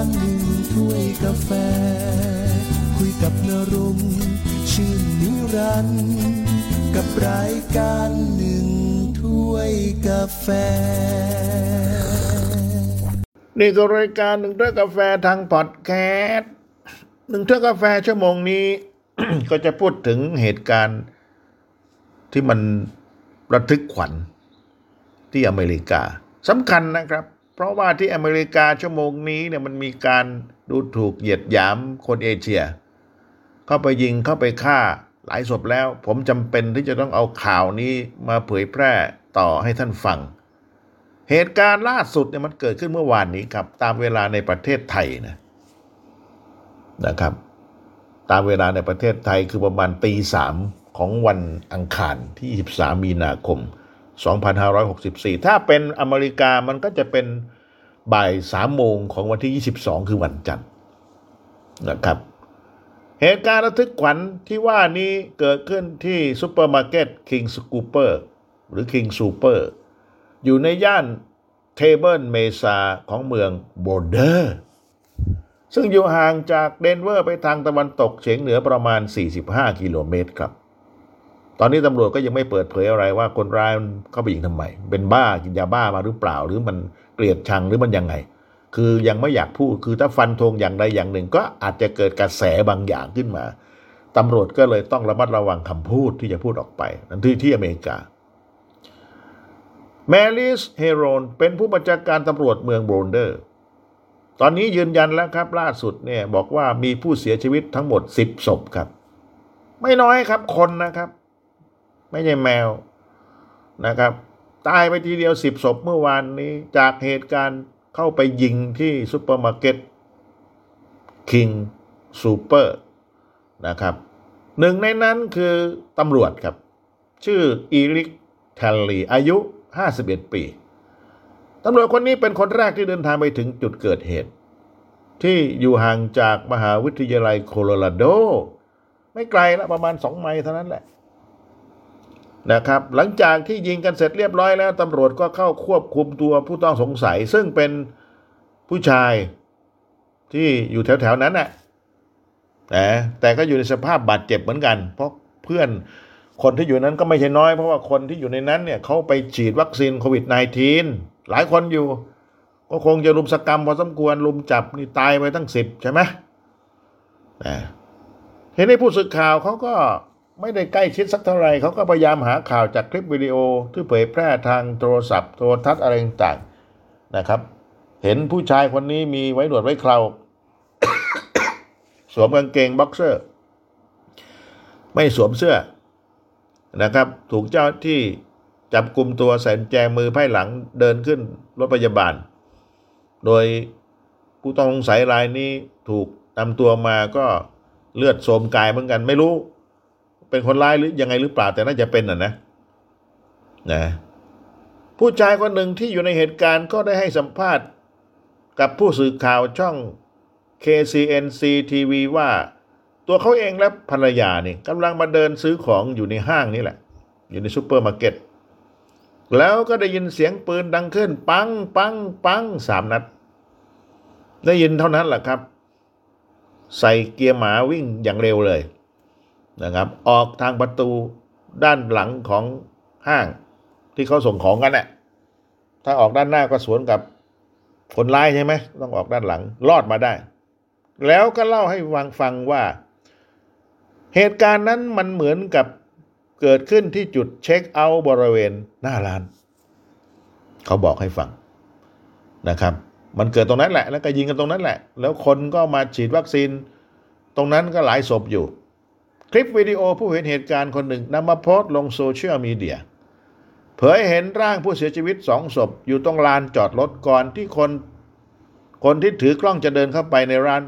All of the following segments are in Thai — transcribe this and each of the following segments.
ารหนึ่งถ้วยกาแฟ คุยกับนรงชื่นนิรันด์กับรายการหนึ่งถ้วยกาแฟ นี่ก็รายการหนึ่งถ้วยกาแฟทางพอดแคสต์หนึ่งถ้วยกาแฟชั่วโมงนี้ ก็จะพูดถึงเหตุการณ์ที่มันระทึกขวัญที่อเมริกาสำคัญนะครับ เพราะว่าที่อเมริกาชั่วโมงนี้เนี่ยมันมีการดูถูกเหยียดหยามคนเอเชีย เข้าไปยิงเข้าไปฆ่าหลายศพแล้ว ผมจำเป็นที่จะต้องเอาข่าวนี้มาเผยแพร่ต่อให้ท่านฟัง เหตุการณ์ล่าสุดเนี่ยมันเกิดขึ้นเมื่อวานนี้ครับ ตามเวลาในประเทศไทยนะนะครับ ตามเวลาในประเทศไทยคือประมาณตีสามของวันอังคารที่ 23 มีนาคม 2564 ถ้าเป็นอเมริกามันก็จะเป็น บ่ายสามโมงของวันที่ 22 คือวันจันทร์นะครับ เหตุการณ์ระทึกขวัญที่ว่านี้เกิดขึ้นที่ซูเปอร์มาร์เก็ตคิงสกูเปอร์หรือคิงซูเปอร์อยู่ในย่านเทเบิลเมซาของเมืองโบลเดอร์ ซึ่งอยู่ห่างจากเดนเวอร์ไปทางตะวันตกเฉียงเหนือประมาณ 45 กิโลเมตรครับตอนนี้ตำรวจก็ยังไม่เปิดเผยอะไรว่าคนร้ายเข้าไปยิงทำไม เป็นบ้ากินยาบ้ามาหรือเปล่า หรือมัน เกลียดชังหรือมันยังไง คือยังไม่อยากพูดคือถ้าฟันธงอย่างใดอย่างหนึ่ง ก็อาจจะเกิดกระแสบางอย่างขึ้นมาตำรวจก็เลยต้องระมัดระวังคำพูดที่จะพูดออกไปนั่นที่ที่อเมริกาแมริสเฮโรนเป็นผู้บัญชาการตำรวจเมืองโบลเดอร์ ตอนนี้ยืนยันแล้วครับ ล่าสุดเนี่ยบอกว่ามีผู้เสียชีวิตทั้งหมด 10ศพครับ ไม่น้อยครับคนนะครับ ไม่ใช่แมวนะครับ ตายไปทีเดียว10ศพเมื่อวานนี้ จากเหตุการณ์เข้าไปยิงที่ซูเปอร์มาร์เก็ตคิงซูเปอร์นะครับหนึ่งในนั้นคือตำรวจครับ ชื่ออีริกแทลลีอายุ 51 ปีตำรวจคนนี้เป็นคนแรกที่เดินทางไปถึงจุดเกิดเหตุ ที่อยู่ห่างจากมหาวิทยาลัยโคโลราโด ไม่ไกลละประมาณ2ไมล์เท่านั้นแหละ นะครับ หลังจากที่ยิงกันเสร็จเรียบร้อยแล้วตำรวจก็เข้าควบคุมตัวผู้ต้องสงสัย ซึ่งเป็นผู้ชายที่อยู่แถวๆนั้นน่ะนะแต่ก็อยู่ในสภาพบาดเจ็บเหมือนกัน เพราะเพื่อนคนที่อยู่นั้นก็ไม่ใช่น้อย เพราะว่าคนที่อยู่ในนั้นเนี่ยเขาไปฉีดวัคซีนโควิด -19 หลายคนอยู่ ก็คงจะลุมสกรรมพอสมควรลุมจับนี่ตายไปตั้งสิบใช่ไหมนะเห็นในผู้สื่อข่าวเขาก็ ไม่ได้ใกล้ชิดสักเท่าไหร่เขาก็พยายามหาข่าวจากคลิปวิดีโอที่เผยแพร่ทางโทรศัพท์โทรทัศน์อะไรต่างๆนะครับ เห็นผู้ชายคนนี้มีไว้หนวดไว้เคราสวมกางเกงบ็อกเซอร์ ไม่สวมเสื้อนะครับ ถูกเจ้าหน้าที่จับกุมตัวใส่กุญแจมือไพล่หลังเดินขึ้นรถพยาบาล โดยผู้ต้องสงสัยรายนี้ถูกนำตัวมาก็เลือดโซมกายเหมือนกันไม่รู้ เป็นคนร้ายหรือยังไงหรือเปล่าแต่น่าจะเป็นน่ะนะนะผู้ชายคนหนึ่งที่อยู่ในเหตุการณ์ก็ได้ให้สัมภาษณ์กับผู้สื่อข่าวช่อง KCNC TV ว่า ตัวเขาเองและภรรยานี่กำลังมาเดินซื้อของอยู่ในห้างนี่แหละ อยู่ในซูเปอร์มาร์เก็ตแล้วก็ได้ยินเสียงปืนดังขึ้น ปังปังปังสามนัด ได้ยินเท่านั้นแหละครับ ใส่เกียร์หมาวิ่งอย่างเร็วเลย นะครับ ออกทางประตูด้านหลังของห้างที่เขาส่งของกันแหละถ้าออกด้านหน้าก็สวนกับคนร้ายใช่ไหมต้องออกด้านหลังรอดมาได้ แล้วก็เล่าให้ฟังฟังว่า เหตุการณ์นั้นมันเหมือนกับเกิดขึ้นที่จุดเช็คเอาท์บริเวณหน้าร้าน เขาบอกให้ฟังนะครับ มันเกิดตรงนั้นแหละ แล้วก็ยิงกันตรงนั้นแหละ แล้วคนก็มาฉีดวัคซีน ตรงนั้นก็หลายศพอยู่ คลิปวิดีโอผู้เห็นเหตุการณ์คนหนึ่งนำมาโพสต์ลงโซเชียลมีเดียเผยเห็นร่างผู้เสียชีวิตสองศพอยู่ตรงลานจอดรถก่อนที่คนคนที่ถือกล้องจะเดินเข้าไปในร้าน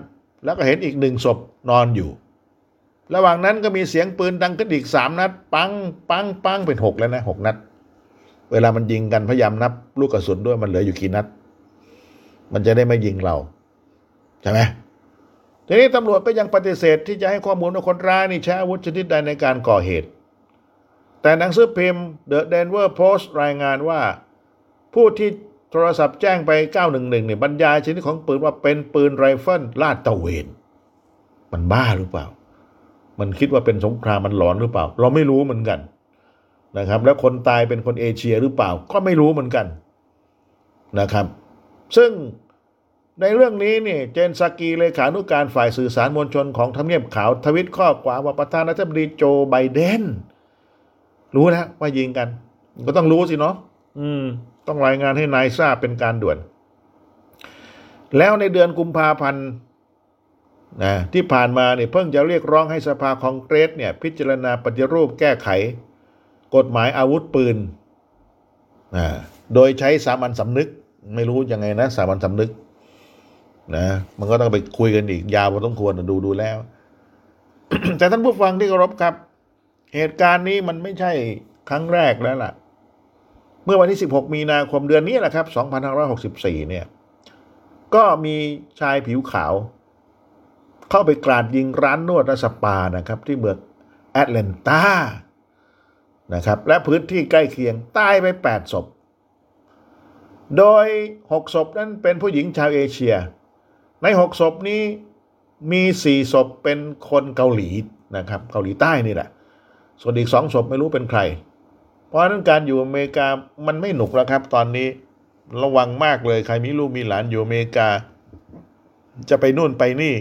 แล้วก็เห็นอีกหนึ่งศพนอนอยู่ ระหว่างนั้นก็มีเสียงปืนดังขึ้นอีกสามนัด ปังปังปังเป็นหกแล้วนะหกนัด เวลามันยิงกันพยายามนับ ลูกกระสุนด้วยมันเหลืออยู่กี่นัด มันจะได้ไม่ยิงเรา ใช่ไหม ทีนี้ตำรวจก็ยังปฏิเสธที่จะให้ข้อมูลว่าคนร้ายนี่ใช้อาวุธชนิดใดในการก่อเหตุ แต่หนังสือพิมพ์ The Denver Post รายงานว่า ผู้ที่โทรศัพท์แจ้งไป 911เนี่ยบรรยายชนิดของปืนว่าเป็นปืนไรเฟิลลาดตะเวน มันบ้าหรือเปล่า มันคิดว่าเป็นสงครามมันหลอนหรือเปล่า เราไม่รู้เหมือนกันนะครับ แล้วคนตายเป็นคนเอเชียหรือเปล่า ก็ไม่รู้เหมือนกันนะครับ ซึ่ง ในเรื่องนี้เนี่ยเจนซากีเลขานุการฝ่ายสื่อสารมวลชนของทำเนียบขาวทวิตข้อความว่าประธานาธิบดีโจไบเดนรู้แล้วว่ายิงกัน ก็ต้องรู้สิเนาะอืม ต้องรายงานให้นายทราบเป็นการด่วน แล้วในเดือนกุมภาพันธ์นะที่ผ่านมาเนี่ยเพิ่งจะเรียกร้องให้สภาคองเกรสเนี่ย พิจารณาปฏิรูปแก้ไข กฎหมายอาวุธปืนนะโดยใช้สามัญสำนึก ไม่รู้ยังไงนะ สามัญสำนึก นะมันก็ต้องไปคุยกันอีกยาวพอต้องควรดูดูแล้ว แต่ท่านผู้ฟังที่เคารพครับ เหตุการณ์นี้มันไม่ใช่ครั้งแรกแล้วล่ะ เมื่อวันที่ 16 มีนาคมเดือนนี้แหละครับ 2564 เนี่ย ก็มีชายผิวขาว เข้าไปกราดยิงร้านนวดและสปานะครับ ที่เมืองแอตแลนตานะครับ และพื้นที่ใกล้เคียงตายไป 8 ศพ โดย 6 ศพนั้นเป็นผู้หญิงชาวเอเชีย ใน6ศพนี้มี4ศพเป็นคนเกาหลีนะครับ เกาหลีใต้นี่แหละ ส่วนอีกสองศพไม่รู้เป็นใคร เพราะฉะนั้นการอยู่อเมริกามันไม่หนุกแล้วครับ ตอนนี้ระวังมากเลยใครมีลูกมีหลานอยู่อเมริกา จะไปนู่นไปนี่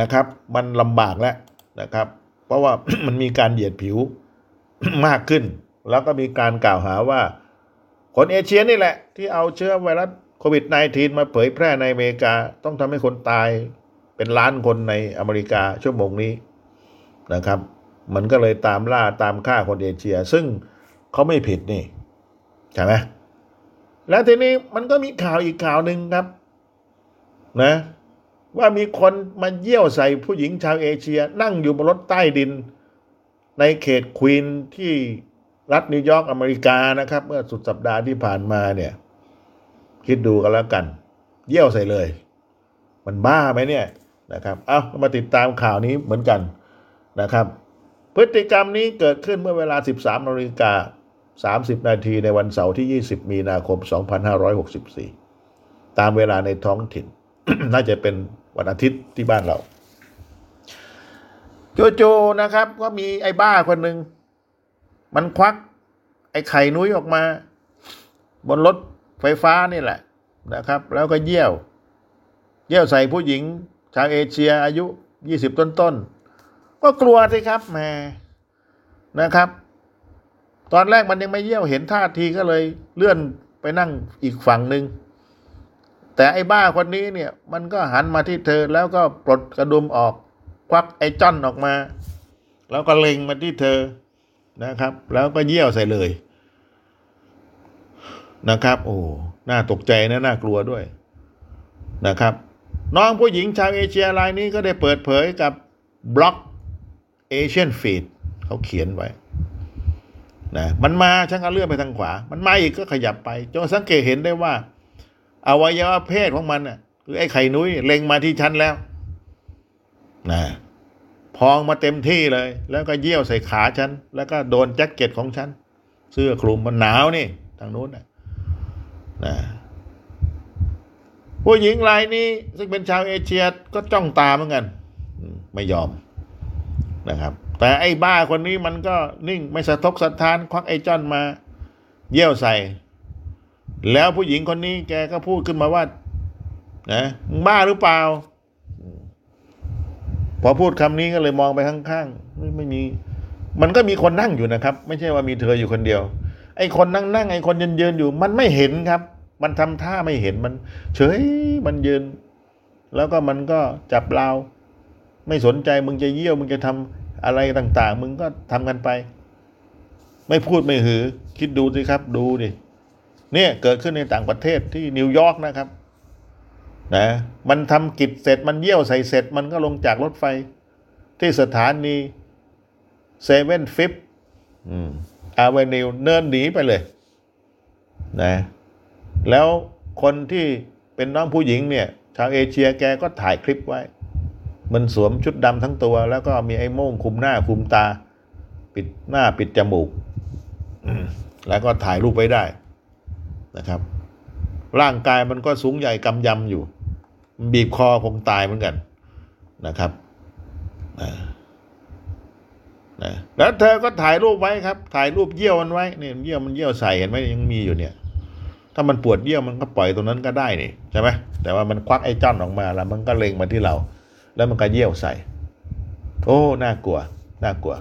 นะครับ มันลำบากแล้วนะครับ เพราะว่ามันมีการเหยียดผิวมากขึ้น แล้วก็มีการกล่าวหาว่า คนเอเชียนี่แหละ ที่เอาเชื้อไวรัส โควิด -19 มาเผยแพร่ในอเมริกาต้องทำให้คนตายเป็นล้านคนในอเมริกาชั่วโมงนี้นะครับ มันก็เลยตามล่าตามฆ่าคนเอเชีย ซึ่งเขาไม่ผิดนี่ใช่ไหมแล้วทีนี้มันก็มีข่าวอีกข่าวหนึ่งครับ นะ ว่ามีคนมาเยี่ยวใส่ผู้หญิงชาวเอเชีย นั่งอยู่บนรถใต้ดิน ในเขตควีนที่รัฐนิวยอร์กอเมริกานะครับ เมื่อสุดสัปดาห์ที่ผ่านมาเนี่ย คิดดูกันแล้วกัน เยี่ยวใส่เลย มันบ้าไหมเนี่ยนะครับ เอามาติดตามข่าวนี้เหมือนกันนะครับ พฤติกรรมนี้เกิดขึ้นเมื่อเวลา 13นาฬิกา30 นาทีในวันเสาร์ที่ 20 มีนาคม 2564 ตามเวลาในท้องถิ่น น่าจะเป็นวันอาทิตย์ที่บ้านเราโจๆนะครับ ก็มีไอ้บ้าคนหนึ่ง มันควัก ไอ้ไข่นุ้ยออกมา บนรถ ไฟฟ้านี่แหละนะครับ แล้วก็เยี่ยว เยี่ยวใส่ผู้หญิงชาวเอเชียอายุ20ต้นๆก็กลัวสิครับแหมนะครับ ตอนแรกมันยังไม่เยี่ยวเห็นท่าทีก็เลยเลื่อนไปนั่งอีกฝั่งหนึ่งแต่ไอ้บ้าคนนี้เนี่ย มันก็หันมาที่เธอแล้วก็ปลดกระดุมออก ควักไอ้จ้อนออกมา แล้วก็เล็งมาที่เธอนะครับ แล้วก็เยี่ยวใส่เลย นะครับ โอ้น่าตกใจนะน่ากลัวด้วยนะครับ น้องผู้หญิงชาวเอเชียรายนี้ก็ได้เปิดเผยกับบล็อกเอเชียนฟีดเขาเขียนไว้นะมันมาฉันก็เลื่อนไปทางขวา มันมาอีกก็ขยับไปจนสังเกตเห็นได้ว่า อวัยวะเพศของมันน่ะคือไอ้ไข่นุ้ยเล็งมาที่ฉันแล้วนะพองมาเต็มที่เลย แล้วก็เยี่ยวใส่ขาฉัน แล้วก็โดนแจ็คเก็ตของฉัน เสื้อคลุมมันหนาวนี่ ทางนู้นนะ นะผู้หญิงรายนี้ ซึ่งเป็นชาวเอเชียก็จ้องตาเหมือนกัน ไม่ยอมนะครับ แต่ไอ้บ้าคนนี้มันก็นิ่งไม่สะทกสะท้าน ควักไอ้จ้อนมา เยี่ยวใส่ แล้วผู้หญิงคนนี้แกก็พูดขึ้นมาว่านะมึงบ้าหรือเปล่า พอพูดคำนี้ก็เลยมองไปข้างๆไม่ไม่มี มันก็มีคนนั่งอยู่นะครับ ไม่ใช่ว่ามีเธออยู่คนเดียว ไอ้คนนั่งนั่งไอ้คนยืนยืนอยู่ มันไม่เห็นครับ มันทำท่าไม่เห็นมัน เฉยมันยืน แล้วก็มันก็จับเราไม่สนใจมึงจะเยี่ยวมึงจะทำอะไรต่าง ๆ มึงก็ทำกันไป ไม่พูดไม่หือ คิดดูสิครับ ดูดิเนี่ยเกิดขึ้นในต่างประเทศที่นิวยอร์กนะครับนะมันทำกิจเสร็จมันเยี่ยวใส่เสร็จ มันก็ลงจากรถไฟ ที่สถานีเซเว่นฟิฟอาเวนิวเนินหนีไปเลย นะ แล้วคนที่เป็นน้องผู้หญิงเนี่ย ชาวเอเชียแกก็ถ่ายคลิปไว้ มันสวมชุดดำทั้งตัว แล้วก็มีไอ้โม่งคุมหน้าคุมตา ปิดหน้าปิดจมูก แล้วก็ถ่ายรูปไว้ได้นะครับ ร่างกายมันก็สูงใหญ่กำยำอยู่ บีบคอคงตายเหมือนกันนะครับนะแล้วเธอก็ถ่ายรูปไว้ครับ ถ่ายรูปเยี่ยวมันไว้เนี่ยเยี่ยวมันเยี่ยวใส่เห็นไหมยังมีอยู่เนี่ย ถ้ามันปวดเยี่ยวมันก็ปล่อยตรงนั้นก็ได้นี่ใช่ไหมแต่ว่ามันควักไอ้จ้อนออกมาแล้วมันก็เล็งมาที่เรา แล้วมันก็เยี่ยวใส่ โอ้น่ากลัวน่ากลัว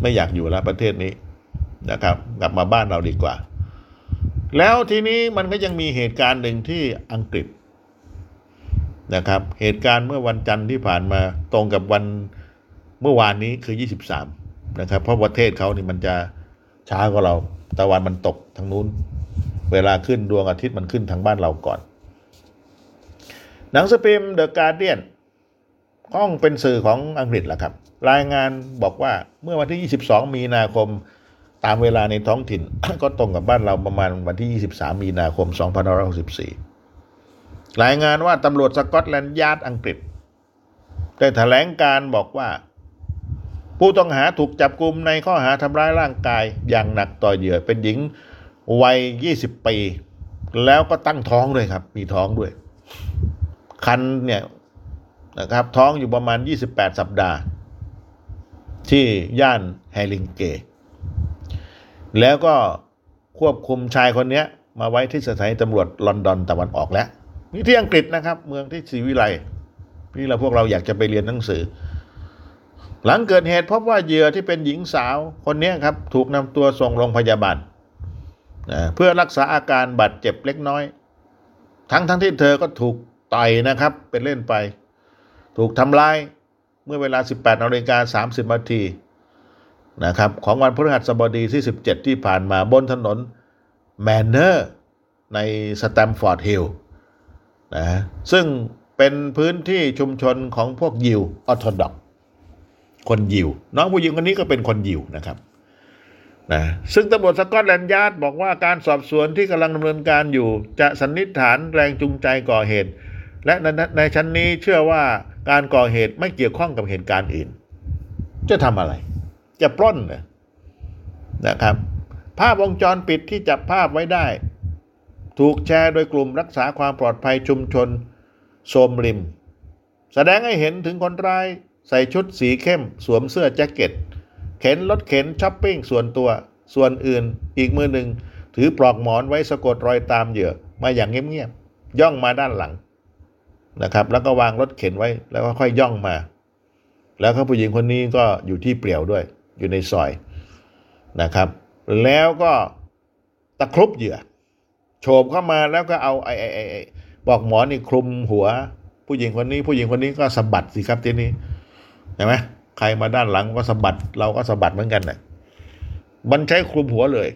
ไม่อยากอยู่แล้วประเทศนี้นะครับ กลับมาบ้านเราดีกว่า แล้วทีนี้มันก็ยังมีเหตุการณ์หนึ่งที่อังกฤษนะครับ เหตุการณ์เมื่อวันจันทร์ที่ผ่านมาตรงกับวันเมื่อวานนี้คือ 23 นะครับ เพราะประเทศเขานี่มันจะช้ากว่าเราตะวันมันตกทางนู้น เวลาขึ้นดวงอาทิตย์มันขึ้นทางบ้านเราก่อน หนังสือพิมพ์เดอะการเดียนห้องเป็นสื่อของอังกฤษแหละครับ รายงานบอกว่าเมื่อวันที่ 22 มีนาคมตามเวลาในท้องถิ่น ก็ตรงกับบ้านเราประมาณวันที่ 23 มีนาคม 2564 รายงานว่าตำรวจสกอตแลนด์ยาร์ดอังกฤษ ได้แถลงการบอกว่า ผู้ต้องหาถูกจับกลุมในข้อหาทำร้ายร่างกายอย่างหนักต่อเหยื่อเป็นหญิง วัย20ปี แล้วก็ตั้งท้องด้วยครับ มีท้องด้วย คันเนี่ยนะครับ ท้องอยู่ประมาณ 28 สัปดาห์ ที่ย่านแฮลิงเก แล้วก็ควบคุมชายคนนี้มาไว้ที่สถานีตำรวจลอนดอนตะวันออกแล้วนี่ที่อังกฤษนะครับ เมืองที่ศรีวิไลนี่เราพวกเราอยากจะไปเรียนหนังสือ หลังเกิดเหตุพบว่าเหยื่อที่เป็นหญิงสาวคนนี้ครับ ถูกนำตัวส่งโรงพยาบาล เพื่อรักษาอาการบาดเจ็บเล็กน้อย ทั้งทั้งที่เธอก็ถูกต่อยนะครับ เป็นเล่นไป ถูกทำร้ายเมื่อเวลา 18นาฬิกา30นาทีนะครับของวันพฤหัสบดีที่ 17 ที่ผ่านมาบนถนนแมนเนอร์ในสแตมฟอร์ดฮิลล์นะซึ่งเป็นพื้นที่ชุมชนของพวกยิวออร์โธดอกซ์ คนยิว น้องผู้หญิงคนนี้ก็เป็นคนยิวนะครับ นะซึ่งตำรวจสกอตแลนด์ยาร์ดบอกว่าการสอบสวนที่กำลังดำเนินการอยู่ จะสันนิษฐานแรงจูงใจก่อเหตุ และในในชั้นนี้เชื่อว่าการก่อเหตุไม่เกี่ยวข้องกับเหตุการณ์อื่น จะทำอะไร จะปล้นนะครับ ภาพวงจรปิดที่จับภาพไว้ได้ ถูกแชร์โดยกลุ่มรักษาความปลอดภัยชุมชน Shomrim แสดงให้เห็นถึงคนร้ายใส่ชุดสีเข้ม สวมเสื้อแจ็คเก็ต เข็นรถเข็นช้อปปิ้งส่วนตัว ส่วนอื่นอีกมือหนึ่งถือปลอกหมอนไว้สะกดรอยตามเหยื่อมาอย่างเงียบๆย่องมาด้านหลังนะครับ แล้วก็วางรถเข็นไว้แล้วก็ค่อยย่องมา แล้วผู้หญิงคนนี้ก็อยู่ที่เปลี่ยวด้วย อยู่ในซอยนะครับ แล้วก็ตะครุบเหยื่อ โฉบเข้ามาแล้วก็เอาไอ้ไอ้ไอ้บอกหมอนี่คลุมหัว ผู้หญิงคนนี้ ผู้หญิงคนนี้ก็สะบัดสิครับทีนี้เห็นไหม ใครมาด้านหลังก็สะบัด เราก็สะบัดเหมือนกันนะมันใช้คลุมหัวเลย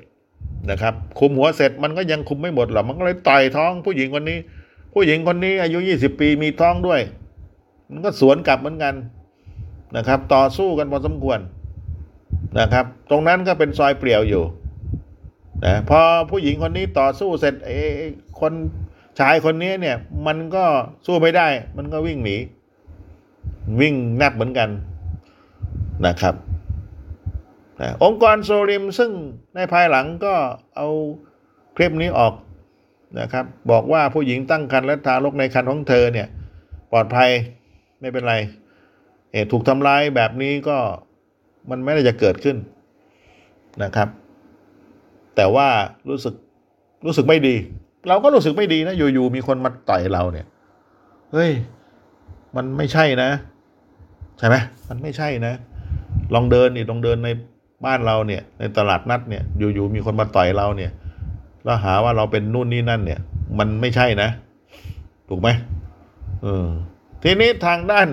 นะครับคลุมหัวเสร็จมันก็ยังคุมไม่หมดหรอกมันก็เลยต่อยท้องผู้หญิงคนนี้ ผู้หญิงคนนี้อายุยี่สิบปีมีท้องด้วย มันก็สวนกลับเหมือนกันนะครับ ต่อสู้กันพอสมควรนะครับ ตรงนั้นก็เป็นซอยเปลี่ยวอยู่นะพอผู้หญิงคนนี้ต่อสู้เสร็จไอ้คนชายคนนี้เนี่ย มันก็สู้ไม่ได้ มันก็วิ่งหนีวิ่งนับเหมือนกัน นะครับนะองค์กรโซริมซึ่งในภายหลังก็เอาคลิปนี้ออกนะครับ บอกว่าผู้หญิงตั้งครรภ์และทารกในครรภ์ของเธอเนี่ย ปลอดภัยไม่เป็นไรเหตุถูกทำร้ายแบบนี้ก็มันไม่ได้จะเกิดขึ้นนะครับ แต่ว่ารู้สึกรู้สึกไม่ดี เราก็รู้สึกไม่ดีนะอยู่ๆมีคนมาต่อยเราเนี่ยเฮ้ยมันไม่ใช่นะ ใช่ไหมมันไม่ใช่นะ ลองเดินนี่ลองเดินในบ้านเราเนี่ย ในตลาดนัดเนี่ย อยู่ๆมีคนมาต่อยเราเนี่ย แล้วหาว่าเราเป็นนู่นนี่นั่นเนี่ย มันไม่ใช่นะ ถูกไหมเออทีนี้ทางด้าน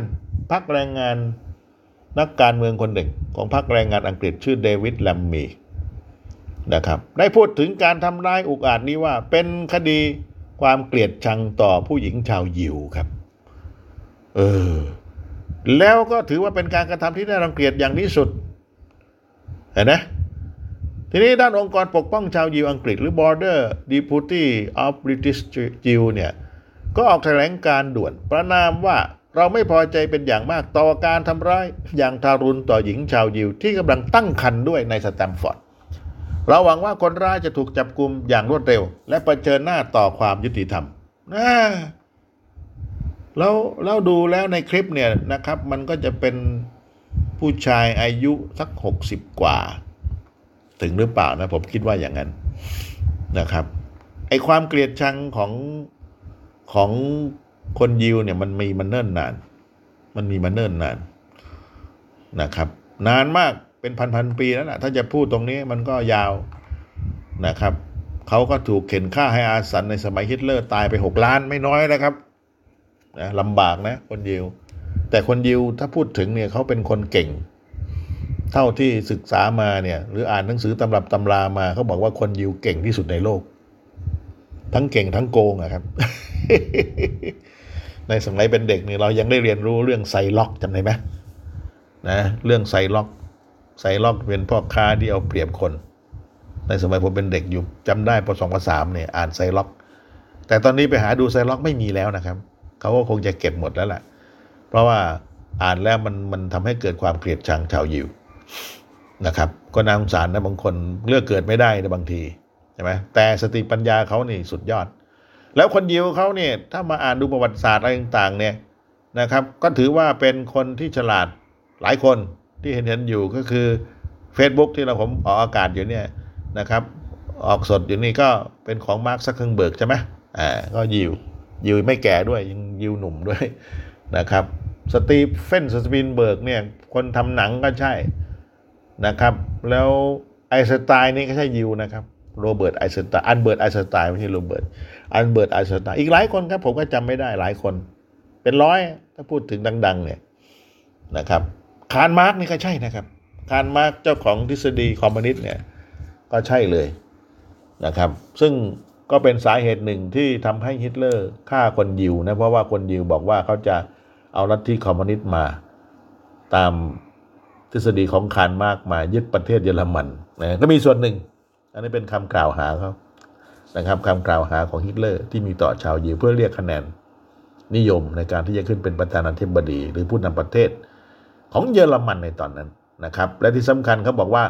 พักแรงงานนักการเมืองคนหนึ่งของพรรคแรงงานอังกฤษชื่อเดวิดแลมมีนะครับ ได้พูดถึงการทำร้ายอุกอาจนี้ว่า เป็นคดีความเกลียดชังต่อผู้หญิงชาวยิวครับ เออ แล้วก็ถือว่าเป็นการกระทำที่น่ารังเกียจอย่างที่สุด เห็นไหมทีนี้ด้านองค์กรปกป้องชาวยิวอังกฤษ หรือ Border Deputy of British Jew เนี่ย ก็ออกแถลงการด่วนประนามว่าเราไม่พอใจเป็นอย่างมากต่อการทำร้ายอย่างทารุณต่อหญิงชาวยิวที่กำลังตั้งครรภ์ด้วยในสแตมฟอร์ดเราหวังว่าคนร้ายจะถูกจับกลุ่มอย่างรวดเร็ว และะเผชิญหน้าต่อความยุติธรรมนะ แล้วแล้วดูแล้วในคลิปเนี่ยนะครับ มันก็จะเป็นผู้ชายอายุสักหกสิบกว่า ถึงหรือเปล่านะ ผมคิดว่าอย่างนั้นนะครับไอความเกลียดชังของของคนยิวเนี่ยมันมีมันเนิ่นนาน มันมีมันเนิ่นนานนะครับ นานมากเป็นพันพันปีแล้วนะถ้าจะพูดตรงนี้มันก็ยาวนะครับเขาก็ถูกเข็นฆ่าให้อาสันในสมัยฮิตเลอร์ตายไปหกล้านไม่น้อยนะครับ นะลำบากนะคนยิว แต่คนยิวถ้าพูดถึงเนี่ยเขาเป็นคนเก่ง เท่าที่ศึกษามาเนี่ย หรืออ่านหนังสือตำรับตำรามาเขาบอกว่าคนยิวเก่งที่สุดในโลก ทั้งเก่งทั้งโกงอะครับ ในสมัยเป็นเด็กเนี่ยเรายังได้เรียนรู้เรื่องไชล็อกจำได้ไหมนะเรื่องไชล็อกไชล็อกเป็นพ่อค้าที่เอาเปรียบคน ในสมัยผมเป็นเด็กอยู่จำได้ปสองปสามเนี่ยอ่านไชล็อก แต่ตอนนี้ไปหาดูไชล็อกไม่มีแล้วนะครับ เขาก็คงจะเก็บหมดแล้วแหละเพราะว่าอ่านแล้วมันมันทำให้เกิดความเกลียดชังชาวยิวนะครับ ก็น่าสงสารนะบางคนเลือกเกิดไม่ได้ในบางทีใช่ไหมแต่สติปัญญาเขานี่สุดยอด แล้วคนยิวเขาเนี่ยถ้ามาอ่านดูประวัติศาสตร์อะไรต่างๆ เนี่ยนะครับ ก็ถือว่าเป็นคนที่ฉลาดหลายคนที่เห็นเห็นอยู่ก็คือ Facebook ที่เราผมออกอากาศอยู่เนี่ยนะครับ ออกสดอยู่นี่ก็เป็นของมาร์คซักเคอร์เบิร์กใช่ไหมอ่าก็ยิว ยิวไม่แก่ด้วยยังยิวหนุ่มด้วยนะครับสตีเฟนสตีนเบิร์กเนี่ยคนทำหนังก็ใช่นะครับ แล้วไอน์สไตน์นี่ก็ใช่ยิวนะครับโรเบิร์ตไอน์สไตน์อัลเบิร์ตไอน์สไตน์ไม่ใช่โรเบิร์ตอัลเบิร์ตไอน์สไตน์อีกหลายคนครับผมก็จำไม่ได้หลายคน เป็นร้อยถ้าพูดถึงดัง ๆ เนี่ยนะครับคาร์ลมาร์กซ์นี่ก็ใช่นะครับคาร์ลมาร์กซ์เจ้าของทฤษฎีคอมมิวนิสต์เนี่ยก็ใช่เลยนะครับ ซึ่ง ก็เป็นสาเหตุหนึ่งที่ทำให้ฮิตเลอร์ฆ่าคนยิวนะเพราะว่าคนยิวบอกว่าเขาจะเอาลัทธิคอมมิวนิสต์มา ตามทฤษฎีของคารมากมายึดประเทศเยอรมันนะก็มีส่วนหนึ่ง อันนี้เป็นคำกล่าวหาเขานะครับคำกล่าวหาของฮิตเลอร์ที่มีต่อชาวยิวเพื่อเรียกคะแนนนิยมในการที่จะขึ้นเป็นประธานาธิบดี หรือผู้นำประเทศของเยอรมันในตอนนั้นนะครับ และที่สำคัญเขาบอกว่า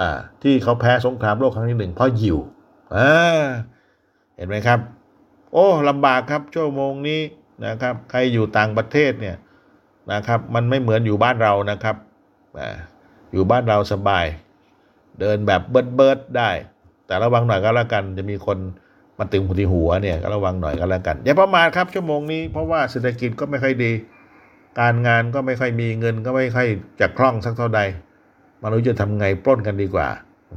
อ่า ที่เขาแพ้สงครามโลกครั้งที่หนึ่งเพราะยิวอ่า เห็นไหมครับ โอ้ลำบากครับชั่วโมงนี้นะครับ ใครอยู่ต่างประเทศเนี่ยนะครับ มันไม่เหมือนอยู่บ้านเรานะครับอยู่บ้านเราสบาย เดินแบบเบิร์ดเบิร์ดได้ แต่ระวังหน่อยก็แล้วกัน จะมีคนมาตึงที่หัวเนี่ยก็ระวังหน่อยก็แล้วกันอย่าประมาทครับชั่วโมงนี้เพราะว่าเศรษฐกิจก็ไม่ค่อยดี การงานก็ไม่ค่อยมีเงินก็ไม่ค่อยจะคล่องสักเท่าใดไม่รู้จะทำไงปล้นกันดีกว่า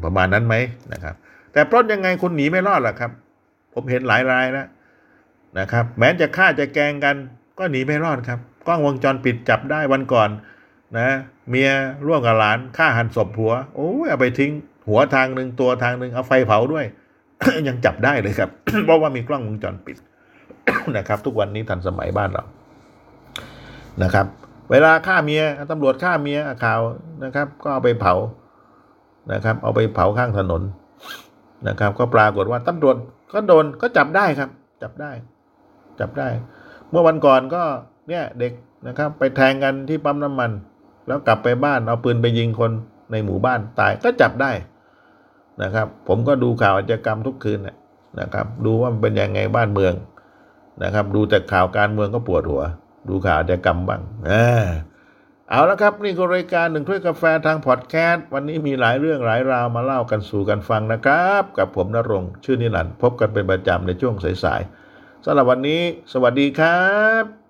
ประมาณนั้นไหมนะครับ แต่ปล้นยังไงคุณหนีไม่รอดหรอกครับ ผมเห็นหลายรายแล้วนะครับ แม้จะฆ่าจะแกงกัน ก็หนีไม่รอดครับ กล้องวงจรปิดจับได้วันก่อนนะ เมียร่วมกับหลานฆ่าหันศพผัว โอ้ยเอาไปทิ้ง หัวทางหนึ่งตัวทางหนึ่งเอาไฟเผาด้วย ยังจับได้เลยครับ เพราะว่ามีกล้องวงจรปิดนะครับ ทุกวันนี้ทันสมัยบ้านเรานะครับ เวลาฆ่าเมียตำรวจฆ่าเมียข่าวนะครับ ก็เอาไปเผานะครับ เอาไปเผาข้างถนนนะครับ ก็ปรากฏว่าตำรวจ ก็โดนก็จับได้ครับ จับได้ จับได้ เมื่อวันก่อนก็เนี่ยเด็กนะครับ ไปแทงกันที่ปั๊มน้ำมัน แล้วกลับไปบ้านเอาปืนไปยิงคนในหมู่บ้านตายก็จับได้นะครับ ผมก็ดูข่าวอาชญากรรมทุกคืนนะครับ ดูว่ามันเป็นยังไงบ้านเมืองนะครับ ดูแต่ข่าวการเมืองก็ปวดหัว ดูข่าวอาชญากรรมบ้างอ่า เอาละครับนี่ก็รายการหนึ่งถ้วยกาแฟทางพอดแคสต์วันนี้มีหลายเรื่องหลายราวมาเล่ากันสู่กันฟังนะครับ กับผมนรงชื่อนิรันดร์พบกันเป็นประจำในช่วงสายๆสำหรับวันนี้ สวัสดีครับ